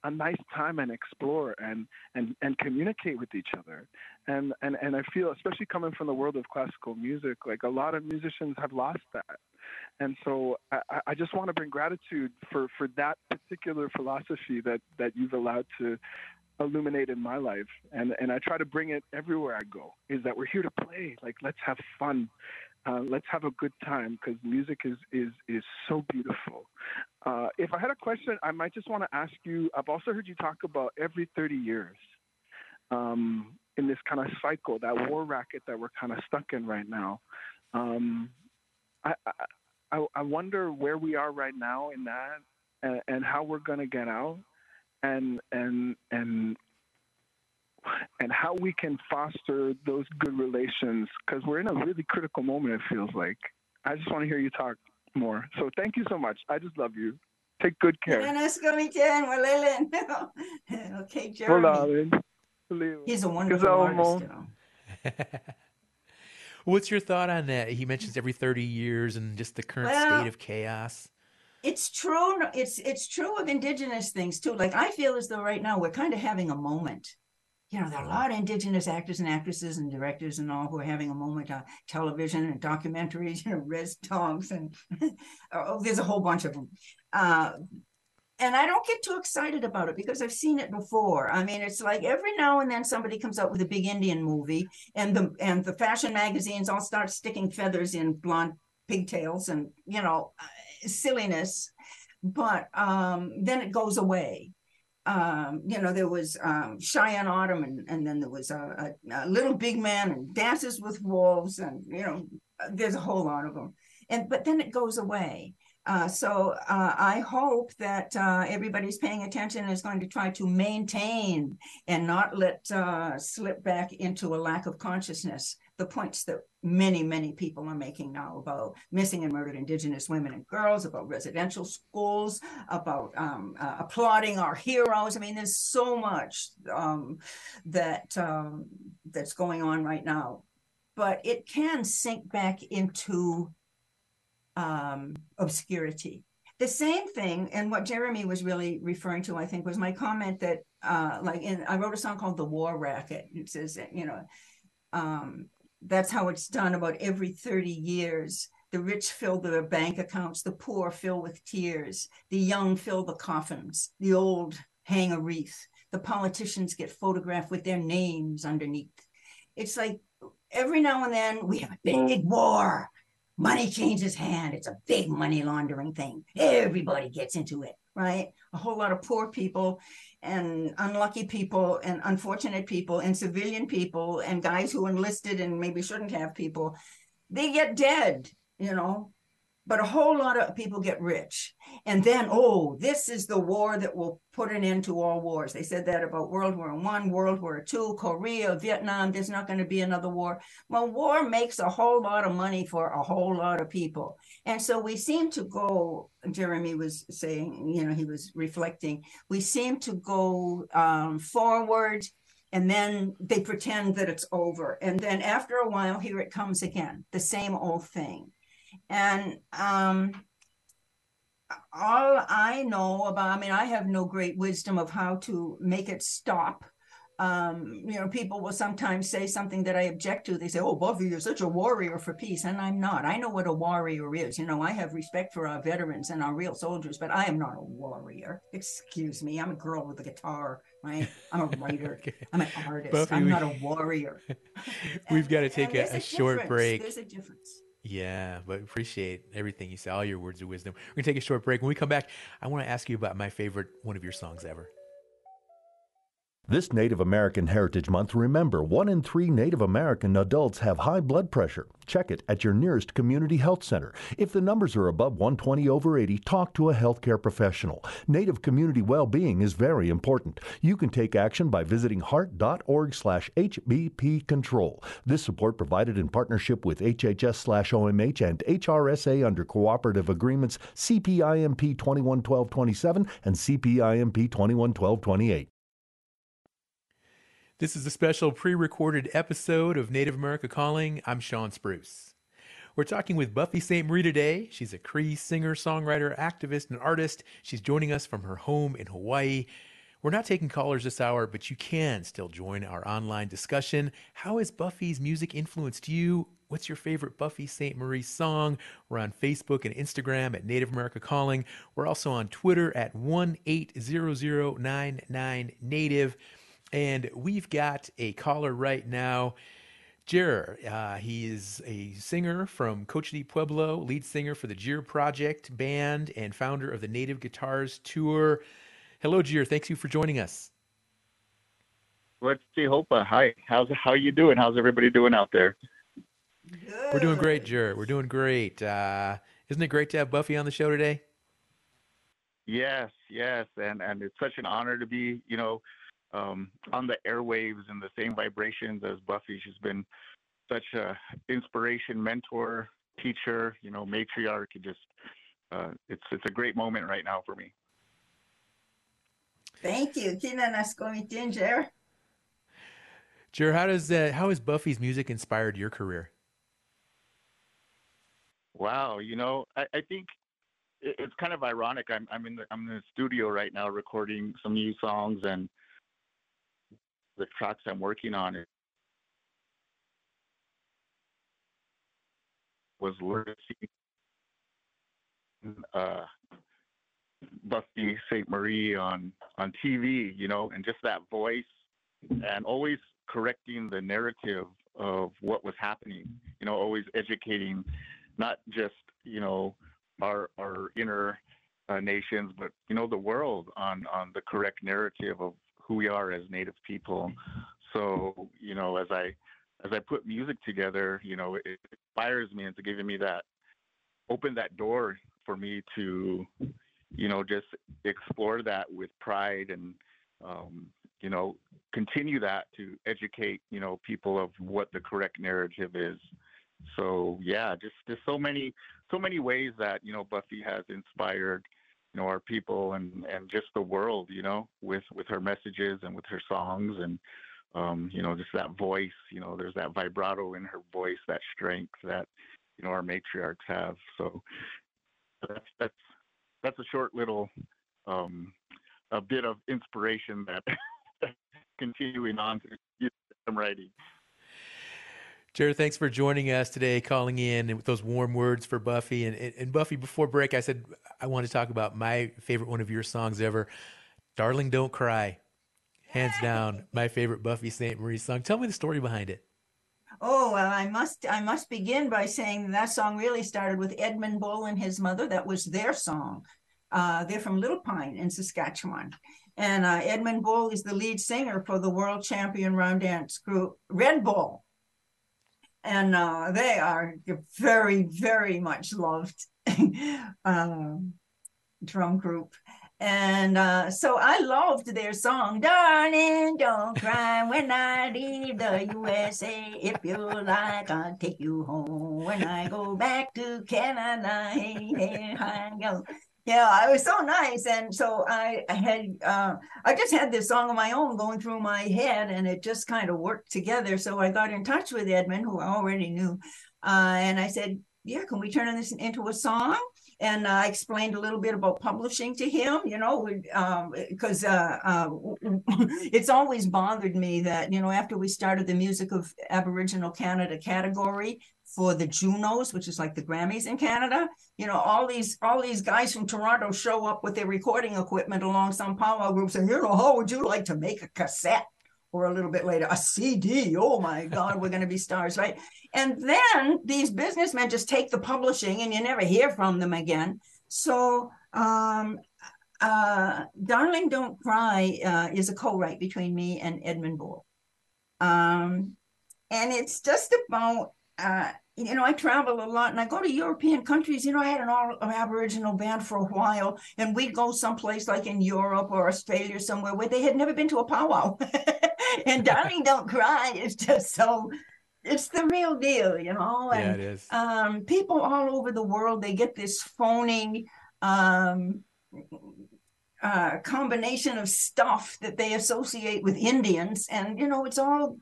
a nice time and explore and, and, and communicate with each other. And, and, and I feel, especially coming from the world of classical music, like a lot of musicians have lost that. And so I, I just want to bring gratitude for, for that particular philosophy that, that you've allowed to illuminated my life and and I try to bring it everywhere I go is that we're here to play. Like let's have fun. Uh, let's have a good time because music is is is so beautiful. Uh, if I had a question I might just want to ask you I've also heard you talk about every 30 years um, in this kind of cycle that war racket that we're kind of stuck in right now. Um, I, I I wonder where we are right now in that and, and how we're going to get out and and and and how we can foster those good relations because we're in a really critical moment. It feels like. I just want to hear you talk more. So thank you so much. I just love you. Take good care. okay, Jeremy. He's a wonderful artist. What's your thought on that? He mentions every 30 years and just the current well, state of chaos it's true it's it's true of indigenous things too. Like i feel as though right now we're kind of having a moment. You know there are a lot of indigenous actors and actresses and directors and all who are having a moment on television and documentaries you know res dogs and oh, there's a whole bunch of them uh, and I don't get too excited about it because I've seen it before. I mean, it's like every now and then somebody comes out with a big Indian movie, and the and the fashion magazines all start sticking feathers in blonde pigtails, and you know, silliness, but um, then it goes away. Um, you know, there was um, Cheyenne Autumn, and, and then there was a, a, a, Little Big Man and Dances with Wolves, and you know, there's a whole lot of them. And but then it goes away. Uh, so uh, I hope that uh, everybody's paying attention and is going to try to maintain and not let uh, slip back into a lack of consciousness the points that many, many people are making now about missing and murdered Indigenous women and girls, about residential schools, about um, uh, applauding our heroes. I mean, there's so much um, that um, that's going on right now, but it can sink back into um, obscurity. The same thing, and what Jeremy was really referring to, I think, was my comment that, uh, like, in I wrote a song called "The War Racket." It says, you know, um, that's how it's done about every 30 years. The rich fill their bank accounts, the poor fill with tears, the young fill the coffins, the old hang a wreath, the politicians get photographed with their names underneath. It's like every now and then we have a big war money changes hand. It's a big money laundering thing. Everybody gets into it, right? A whole lot of poor people and unlucky people and unfortunate people and civilian people and guys who enlisted and maybe shouldn't have people, they get dead, you know, but a whole lot of people get rich. And then, oh, this is the war that will put an end to all wars. They said that about World War One, World War Two, Korea, Vietnam. There's not going to be another war. Well, war makes a whole lot of money for a whole lot of people. And so we seem to go, Jeremy was saying, you know, he was reflecting, we seem to go um, forward and then they pretend that it's over. And then after a while, here it comes again, the same old thing. And um, all I know about, I mean, I have no great wisdom of how to make it stop. Um, you know, people will sometimes say something that I object to. They say, Oh, Buffy, you're such a warrior for peace. And I'm not. I know what a warrior is. You know, I have respect for our veterans and our real soldiers, but I am not a warrior. Excuse me. I'm a girl with a guitar, right? I'm a writer. okay. I'm an artist. Buffy, I'm we, not a warrior. We've and, got to take a, a, a short break. There's a difference. Yeah, but appreciate everything you say, all your words of wisdom. We're going to take a short break. When we come back, I want to ask you about my favorite one of your songs ever. This Native American Heritage Month, remember one in three Native American adults have high blood pressure. Check it at your nearest community health center. If the numbers are above 120 over 80, talk to a healthcare professional. Native community well-being is very important. You can take action by visiting heart.org/hbp control. This support provided in partnership with HHS/OMH and HRSA under cooperative agreements CPIMP 211227 and CPIMP 211228. This is a special pre recorded episode of Native America Calling. I'm Sean Spruce. We're talking with Buffy Sainte-Marie today. She's a Cree singer, songwriter, activist, and artist. She's joining us from her home in Hawaii. We're not taking callers this hour, but you can still join our online discussion. How has Buffy's music influenced you? What's your favorite Buffy Sainte-Marie song? We're on Facebook and Instagram at Native America Calling. We're also on Twitter at 1-800-99-NATIVE. And we've got a caller right now. Jer, uh, he is a singer from Cochiti Pueblo, lead singer for the Jer Project band, and founder of the Native Guitars Tour. Hello, Jer. Thanks you for joining us. Let's see, Hopa. Hi. How's how you doing? How's everybody doing out there? Good. We're doing great, Jer. We're doing great. Uh, isn't it great to have Buffy on the show today? Yes, yes, and and it's such an honor to be, you know, on the airwaves and the same vibrations as Buffy. She's been such a inspiration, mentor, teacher, you know, matriarch. It just uh, it's it's a great moment right now for me. Thank you. Tina Nascomitin, Jer. Jer, how does uh, how has Buffy's music inspired your career? Wow, you know, I, I think it's kind of ironic. I'm I'm in the I'm in the studio right now recording some new songs and the tracks I'm working on was learning uh, Buffy Sainte-Marie on on TV, you know, and just that voice, and always correcting the narrative of what was happening. You know, always educating, not just you know our our inner uh, nations, but you know the world on on the correct narrative of who we are as Native people. So you know, as I as I put music together, you know, it inspires me into giving me that open that door for me to, you know, just explore that with pride and, um, you know, continue that to educate, you know, people of what the correct narrative is. So yeah, just just so many so many ways that you know Buffy has inspired you know our people and and just the world you know with with her messages and with her songs and um, you know just that voice you know there's that vibrato in her voice that strength that you know our matriarchs have. So that's that's that's a short little um, a bit of inspiration that continuing on to some writing Jared, thanks for joining us today, calling in and with those warm words for Buffy. And, and, and, Buffy, before break, I said I want to talk about my favorite one of your songs ever, "Darling Don't Cry." Hands down, my favorite Buffy Sainte-Marie song. Tell me the story behind it. Oh well, I must I must begin by saying that song really started with Edmund Bull and his mother. That was their song. Uh, they're from Little Pine in Saskatchewan. And uh, Edmund Bull is the lead singer for the world champion round dance group Red Bull and uh, they are very, very much loved um, drum group. And uh, so I loved their song, Darling, Don't Cry When I Leave the USA. If you like, I'll take you home. When I go back to Canada, hey, hey, I go yeah it was so nice and so i, had uh, i just had this song of my own going through my head and it just kind of worked together so i got in touch with edmund who i already knew uh, and i said yeah can we turn this into a song? And I explained a little bit about publishing to him, you know, because um, uh, uh, it's always bothered me that, you know, after we started the Music of Aboriginal Canada category, for the Junos, which is like the Grammys in Canada. You know, all these all these guys from Toronto show up with their recording equipment along some powwow groups, and you know, how would you like to make a cassette? Or a little bit later, a CD. Oh my God, we're going to be stars, right? And then these businessmen just take the publishing, and you never hear from them again. So, um, uh, "Darling Don't Cry" uh, is a co-write between me and Edmund Bull, um, and it's just about uh, you know, I travel a lot and I go to European countries. You know, I had an all Aboriginal band for a while, and we'd go someplace like in Europe or Australia somewhere where they had never been to a powwow. and Darling Don't Cry is just so it's the real deal, you know. And, yeah, it is. Um, people all over the world they get this phoning um, uh, combination of stuff that they associate with Indians, and you know, it's all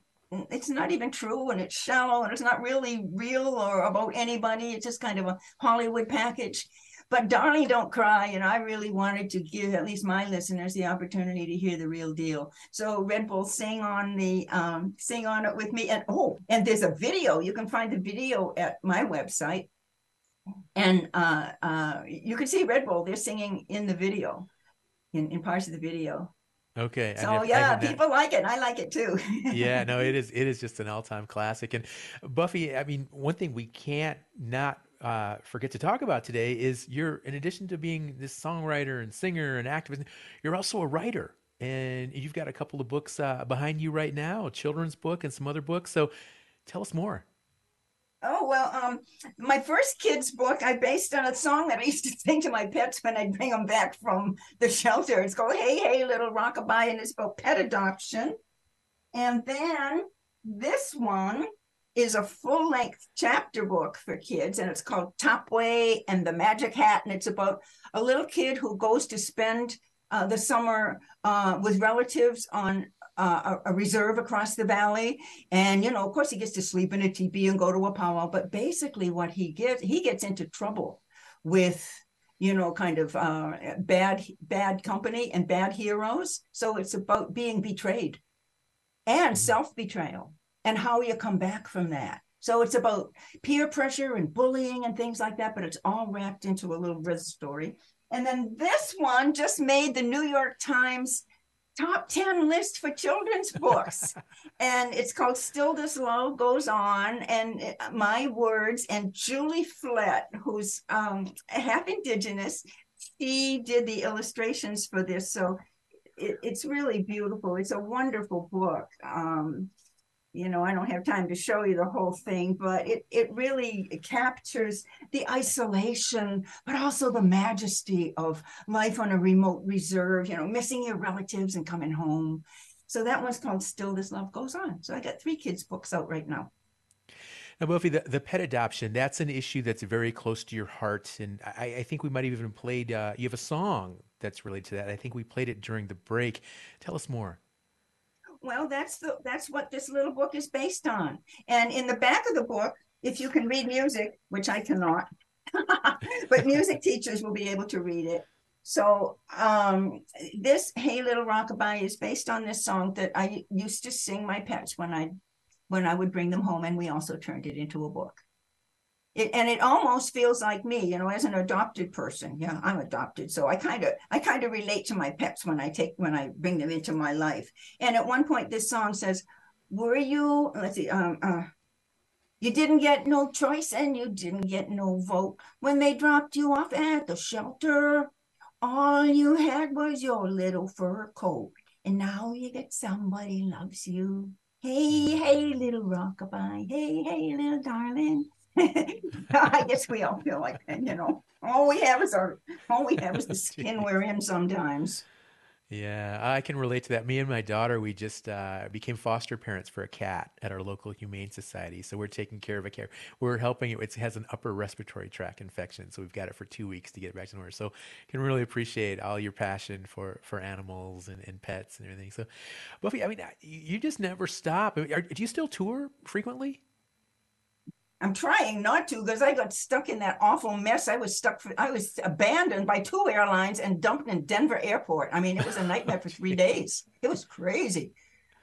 it's not even true and it's shallow and it's not really real or about anybody. It's just kind of a Hollywood package. But darling, don't cry. And I really wanted to give at least my listeners the opportunity to hear the real deal. So Red Bull sing on the um, sing on it with me. And oh, and there's a video. You can find the video at my website. And uh, uh, you can see Red Bull. They're singing in the video, in, in parts of the video. Okay. So yeah, people like it. I like it too. yeah, no, it is. It is just an all-time classic. And Buffy, I mean, one thing we can't not uh, forget to talk about today is you're, in addition to being this songwriter and singer and activist, you're also a writer, and you've got a couple of books uh, behind you right now, a children's book and some other books. So, tell us more. Oh well, um, my first kids book I based on a song that I used to sing to my pets when I'd bring them back from the shelter. It's called "Hey Hey Little Rockabye" and it's about pet adoption. And then this one is a full length chapter book for kids, and it's called Tâpwê and the Magic Hat, and it's about a little kid who goes to spend uh, the summer uh, with relatives on uh, a, reserve across the valley. And, you know, of course, he gets to sleep in a teepee and go to a powwow. But basically, what he gets, he gets into trouble with, you know, kind of uh, bad, bad company and bad heroes. So it's about being betrayed and mm-hmm. self betrayal and how you come back from that. So it's about peer pressure and bullying and things like that, but it's all wrapped into a little story. And then this one just made the New York Times top 10 list for children's books. And it's called still this love goes on and uh, my words and julie flett who's um, half indigenous she did the illustrations for this. So it, it's really beautiful. It's a wonderful book. Um, you know, I don't have time to show you the whole thing, but it, it really captures the isolation, but also the majesty of life on a remote reserve, you know, missing your relatives and coming home. So that one's called Still This Love Goes On. So I got three kids' books out right now. Now, Buffy, the, the pet adoption, that's an issue that's very close to your heart. And I, I think we might have even played, uh, you have a song that's related to that. I think we played it during the break. Tell us more. Well, that's the that's what this little book is based on. And in the back of the book, if you can read music, which I cannot, but music teachers will be able to read it. So um, this "Hey Little Rockabye" is based on this song that I used to sing my pets when I when I would bring them home, and we also turned it into a book. It, and it almost feels like me, you know, as an adopted person. Yeah, I'm adopted, so I kind of I kind of relate to my pets when I take when I bring them into my life. And at one point, this song says, "Were you? Let's see, um, uh, you didn't get no choice and you didn't get no vote when they dropped you off at the shelter. All you had was your little fur coat, and now you get somebody loves you. Hey, hey, little rockabye. Hey, hey, little darling." I guess we all feel like that, you know. All we have is our all we have is the skin we're in sometimes. Yeah, I can relate to that. Me and my daughter, we just uh, became foster parents for a cat at our local humane society. So we're taking care of a cat. We're helping it. It has an upper respiratory tract infection, so we've got it for two weeks to get it back to normal. So can really appreciate all your passion for for animals and, and pets and everything. So, Buffy, I mean, you just never stop. do you still tour frequently? I'm trying not to because I got stuck in that awful mess. I was stuck. For, I was abandoned by two airlines and dumped in Denver airport. I mean, it was a nightmare for three days. It was crazy.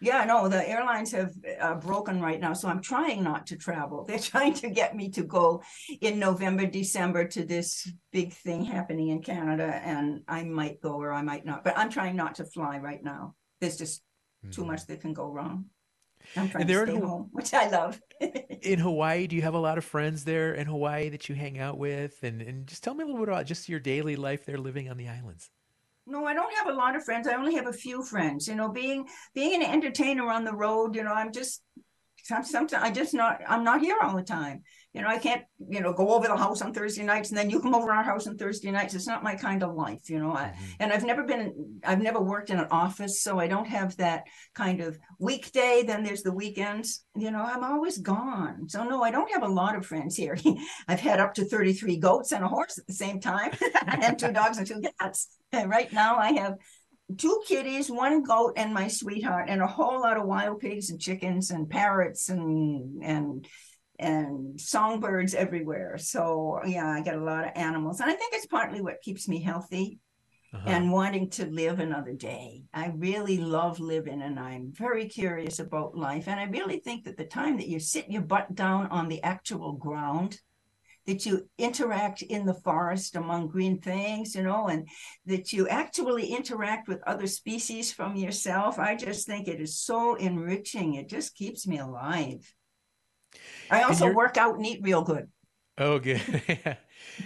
Yeah, no, the airlines have uh, broken right now, so I'm trying not to travel. They're trying to get me to go in November, December to this big thing happening in Canada, and I might go or I might not. But I'm trying not to fly right now. There's just mm-hmm. too much that can go wrong. I'm trying and to stay in, home, which I love. in Hawaii, do you have a lot of friends there in Hawaii that you hang out with? And and just tell me a little bit about just your daily life there living on the islands. No, I don't have a lot of friends. I only have a few friends. You know, being being an entertainer on the road, you know, I'm just sometimes I just not I'm not here all the time. You know, I can't, you know, go over the house on Thursday nights and then you come over our house on Thursday nights. It's not my kind of life, you know. I, mm-hmm. and I've never been, I've never worked in an office, so I don't have that kind of weekday. Then there's the weekends. You know, I'm always gone. So no, I don't have a lot of friends here. I've had up to 33 goats and a horse at the same time, and two dogs and two cats. And right now I have two kitties, one goat, and my sweetheart, and a whole lot of wild pigs and chickens and parrots and and and songbirds everywhere. So yeah, I get a lot of animals, and I think it's partly what keeps me healthy. Uh-huh. And wanting to live another day. I really love living and I'm very curious about life. And I really think that the time that you sit your butt down on the actual ground that you interact in the forest among green things, you know, and that you actually interact with other species from yourself. I just think it is so enriching. It just keeps me alive. I also work out and eat real good. Oh, good.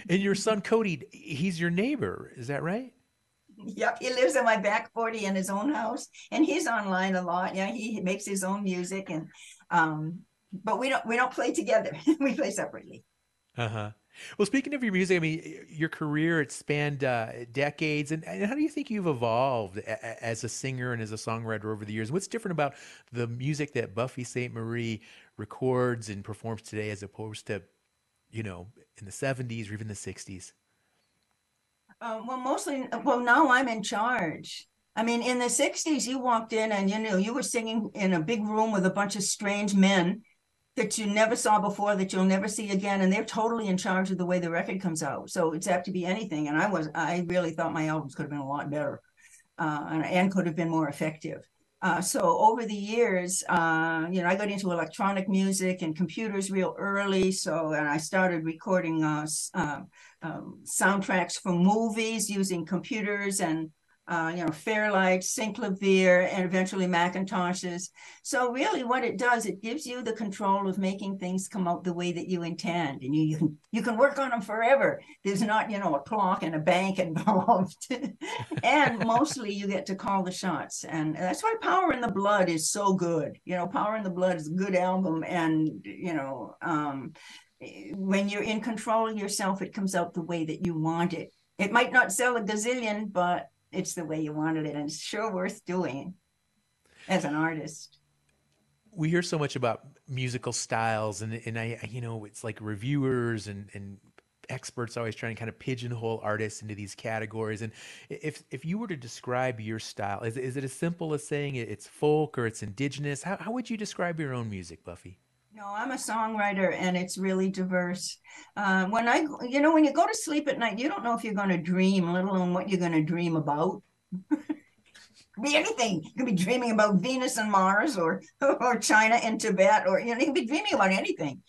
and your son Cody, he's your neighbor, is that right? Yep, he lives in my back 40 in his own house, and he's online a lot. Yeah, he makes his own music, and um, but we don't we don't play together. we play separately. Uh huh. Well, speaking of your music, I mean, your career it spanned uh, decades, and, and, how do you think you've evolved a, as a singer and as a songwriter over the years? What's different about the music that Buffy Sainte-Marie records and performs today as opposed to, you know, in the 70s or even the 60s? Uh, well, mostly, well, now I'm in charge. I mean, in the 60s, you walked in and, you know, you were singing in a big room with a bunch of strange men that you never saw before, that you'll never see again. And they're totally in charge of the way the record comes out. So it's apt to be anything. And I was, I really thought my albums could have been a lot better uh, and, and could have been more effective. Uh, so over the years, uh, you know, I got into electronic music and computers real early. So, and I started recording uh, um, um, soundtracks for movies using computers and uh, you know, Fairlight, Synclavier, and eventually Macintoshes. So really what it does, it gives you the control of making things come out the way that you intend. And you, you can you can work on them forever. There's not, you know, a clock and a bank involved. and mostly you get to call the shots. And that's why Power in the Blood is so good. You know, Power in the Blood is a good album. And, you know, um, when you're in control of yourself, it comes out the way that you want it. It might not sell a gazillion, but it's the way you wanted it and it's sure worth doing as an artist. We hear so much about musical styles and and I you know it's like reviewers and and experts always trying to kind of pigeonhole artists into these categories. And if if you were to describe your style is, is it as simple as saying it's folk or it's indigenous? How, how would you describe your own music buffy no, I'm a songwriter and it's really diverse. Uh, when I, you know, when you go to sleep at night, you don't know if you're going to dream, let alone what you're going to dream about. be anything. You could be dreaming about Venus and Mars or or China and Tibet, or you know, you could be dreaming about anything.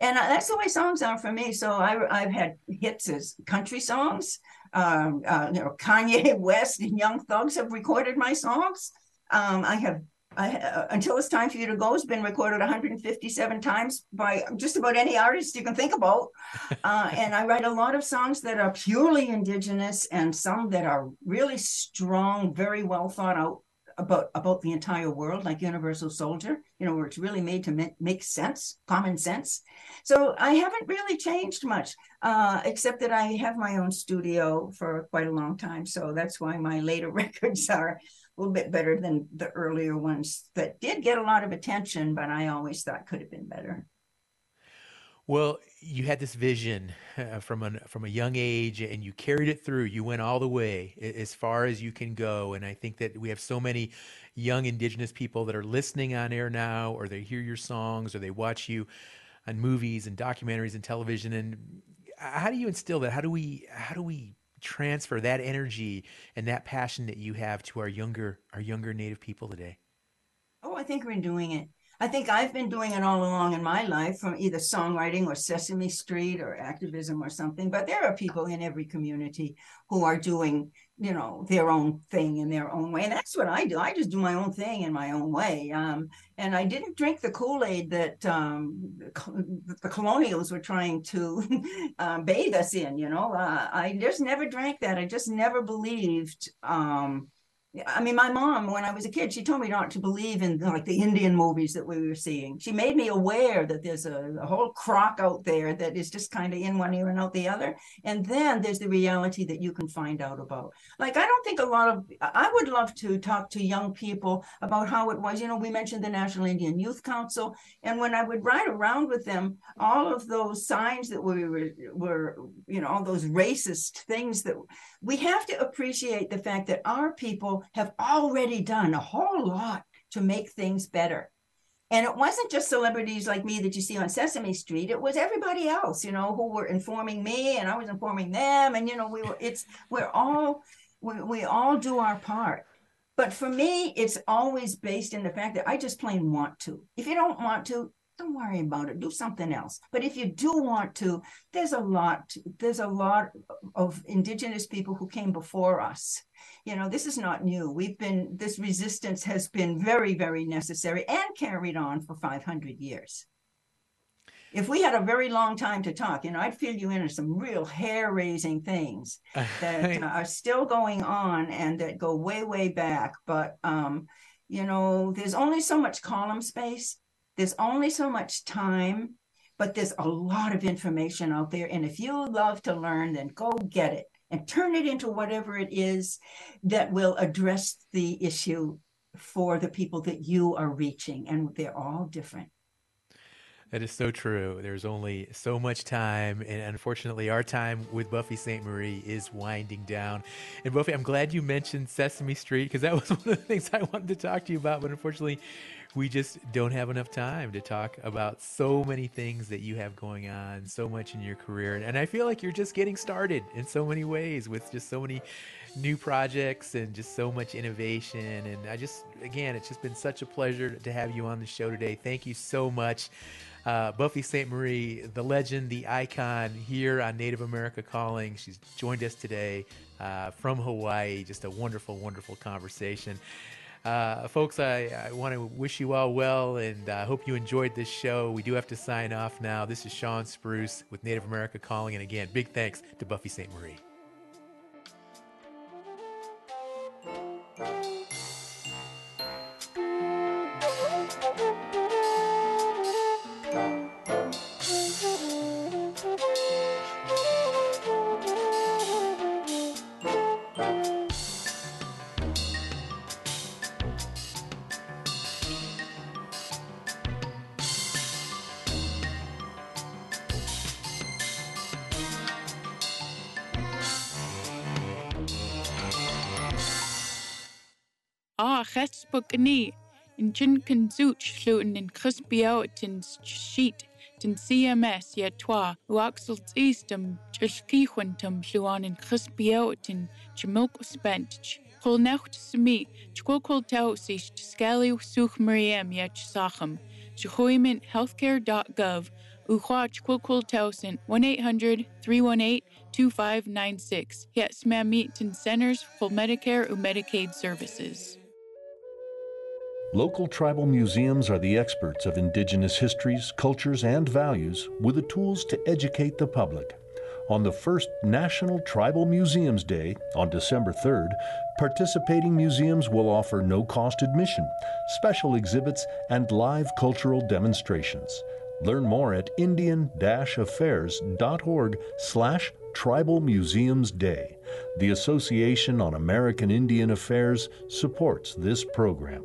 And that's the way songs are for me. So I, I've had hits as country songs. Um, uh, you know, Kanye West and Young Thugs have recorded my songs. Um, I have uh, until it's time for you to go has been recorded 157 times by just about any artist you can think about. Uh, and i write a lot of songs that are purely indigenous and some that are really strong very well thought out about about the entire world like universal soldier you know where it's really made to make, make sense common sense. So i haven't really changed much uh, except that i have my own studio for quite a long time. So that's why my later records are a little bit better than the earlier ones that did get a lot of attention, but I always thought could have been better. Well, you had this vision uh, from a from a young age, and you carried it through. You went all the way as far as you can go, and I think that we have so many young Indigenous people that are listening on air now, or they hear your songs, or they watch you on movies and documentaries and television. And how do you instill that? How do we how do we transfer that energy and that passion that you have to our younger our younger native people today? Oh, I think we're doing it. I think I've been doing it all along in my life from either songwriting or Sesame Street or activism or something. But there are people in every community who are doing, you know, their own thing in their own way. And that's what I do. I just do my own thing in my own way. Um, and I didn't drink the Kool Aid that um, the colonials were trying to um, bathe us in, you know. Uh, I just never drank that. I just never believed. Um, I mean, my mom, when I was a kid, she told me not to believe in like the Indian movies that we were seeing. She made me aware that there's a, a whole crock out there that is just kind of in one ear and out the other. And then there's the reality that you can find out about. Like, I don't think a lot of, I would love to talk to young people about how it was. You know, we mentioned the National Indian Youth Council. And when I would ride around with them, all of those signs that we were, were you know, all those racist things that we have to appreciate the fact that our people have already done a whole lot to make things better. And it wasn't just celebrities like me that you see on Sesame Street. It was everybody else, you know, who were informing me and I was informing them. And, you know, we were, it's, we're all, we, we all do our part. But for me, it's always based in the fact that I just plain want to. If you don't want to, don't worry about it do something else but if you do want to there's a lot there's a lot of indigenous people who came before us you know this is not new we've been this resistance has been very very necessary and carried on for 500 years if we had a very long time to talk, you know, I'd fill you in on some real hair raising things that uh, are still going on and that go way, way back. But, um, you know, there's only so much column space there's only so much time, but there's a lot of information out there. And if you love to learn, then go get it and turn it into whatever it is that will address the issue for the people that you are reaching. And they're all different. That is so true. There's only so much time, and unfortunately, our time with Buffy Sainte-Marie is winding down. And Buffy, I'm glad you mentioned Sesame Street because that was one of the things I wanted to talk to you about. But unfortunately, we just don't have enough time to talk about so many things that you have going on, so much in your career. And I feel like you're just getting started in so many ways with just so many new projects and just so much innovation. And I just, again, it's just been such a pleasure to have you on the show today. Thank you so much. Uh, Buffy Sainte-Marie, the legend, the icon here on Native America Calling. She's joined us today uh, from Hawaii. Just a wonderful, wonderful conversation. Uh, folks, I, I want to wish you all well and I uh, hope you enjoyed this show. We do have to sign off now. This is Sean Spruce with Native America Calling. And again, big thanks to Buffy Sainte-Marie. In Chin Kanzuch sluten in Crispiautin sheet, tin CMS ya twa, uaxels eastum, chiskihuantum sluan in Crispiautin, chimilk spent, Kol necht smi, chkokol tausis, scali such yet sachem, chihoimin healthcare.gov, chkokol tausin 1 800 318 2596. Yes, ma'am, centers for Medicare or Medicaid services. Local tribal museums are the experts of indigenous histories, cultures, and values with the tools to educate the public. On the first National Tribal Museums Day on December 3rd, participating museums will offer no cost admission, special exhibits, and live cultural demonstrations. Learn more at indian-affairs.org slash Tribal Museums Day. The Association on American Indian Affairs supports this program.